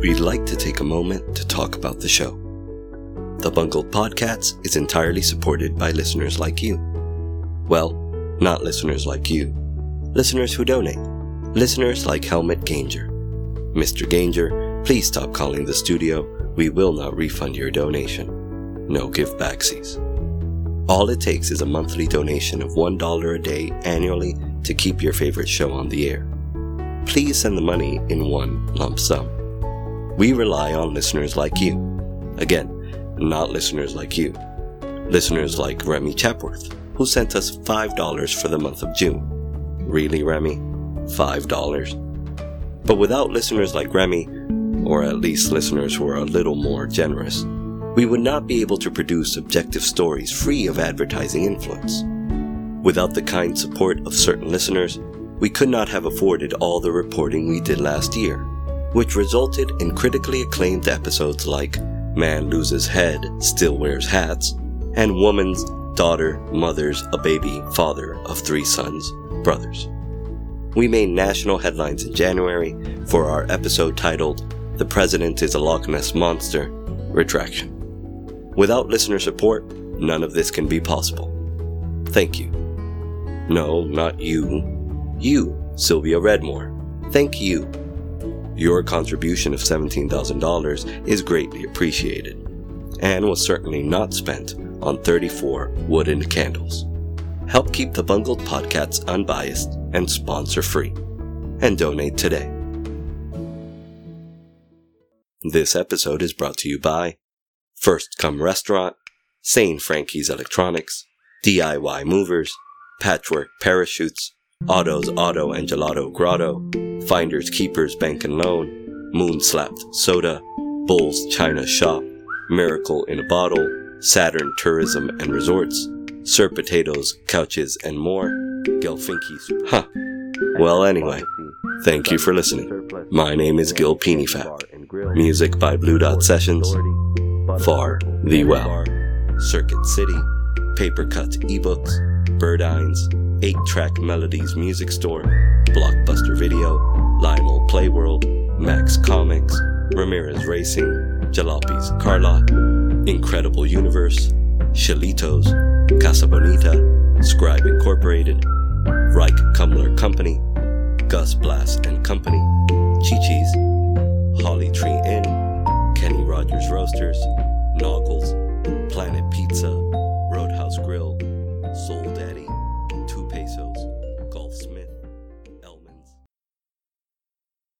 we'd like to take a moment to talk about the show. The Bungled Podcast is entirely supported by listeners like you. Well, not listeners like you. Listeners who donate. Listeners like Helmut Ganger. Mr. Ganger, please stop calling the studio. We will not refund your donation. No give backsies. All it takes is a monthly donation of $1 a day annually to keep your favorite show on the air. Please send the money in one lump sum. We rely on listeners like you. Again, not listeners like you. Listeners like Remy Chapworth, who sent us $5 for the month of June. Really, Remy? $5? But without listeners like Remy, or at least listeners who are a little more generous, we would not be able to produce objective stories free of advertising influence. Without the kind support of certain listeners, we could not have afforded all the reporting we did last year, which resulted in critically acclaimed episodes like Man Loses Head, Still Wears Hats, and Woman's Daughter, Mothers, a Baby, Father of Three Sons, Brothers. We made national headlines in January for our episode titled The President is a Loch Ness Monster Retraction. Without listener support, none of this can be possible. Thank you. No, not you. You, Sylvia Redmore. Thank you. Your contribution of $17,000 is greatly appreciated, and was certainly not spent on 34 wooden candles. Help keep the Bungled Podcasts unbiased and sponsor free, and donate today. This episode is brought to you by First Come Restaurant, Sane Frankie's Electronics, DIY Movers, Patchwork Parachutes, Otto's Auto and Gelato Grotto, Finders Keepers Bank and Loan, Moon Slapped Soda, Bull's China Shop, Miracle in a Bottle, Saturn Tourism and Resorts, Sir Potatoes, Couches, and more, Gelfinki's. Huh. Well, anyway, thank you for listening. My name is Gil Peenyfat. Music by Blue Dot Sessions. Far the Well. Circuit City. Paper Cut Ebooks. Burdines. 8 Track Melodies Music Store, Blockbuster Video, Lionel Playworld, Max Comics, Ramirez Racing, Jalopi's Carlot, Incredible Universe, Shalitos, Casa Bonita, Scribe Incorporated, Reich Kumler Company, Gus Blast and Company, Chi-Chi's, Holly Tree Inn, Kenny Rogers Roasters, Naugles, Planet Pizza, Roadhouse Grill, Soul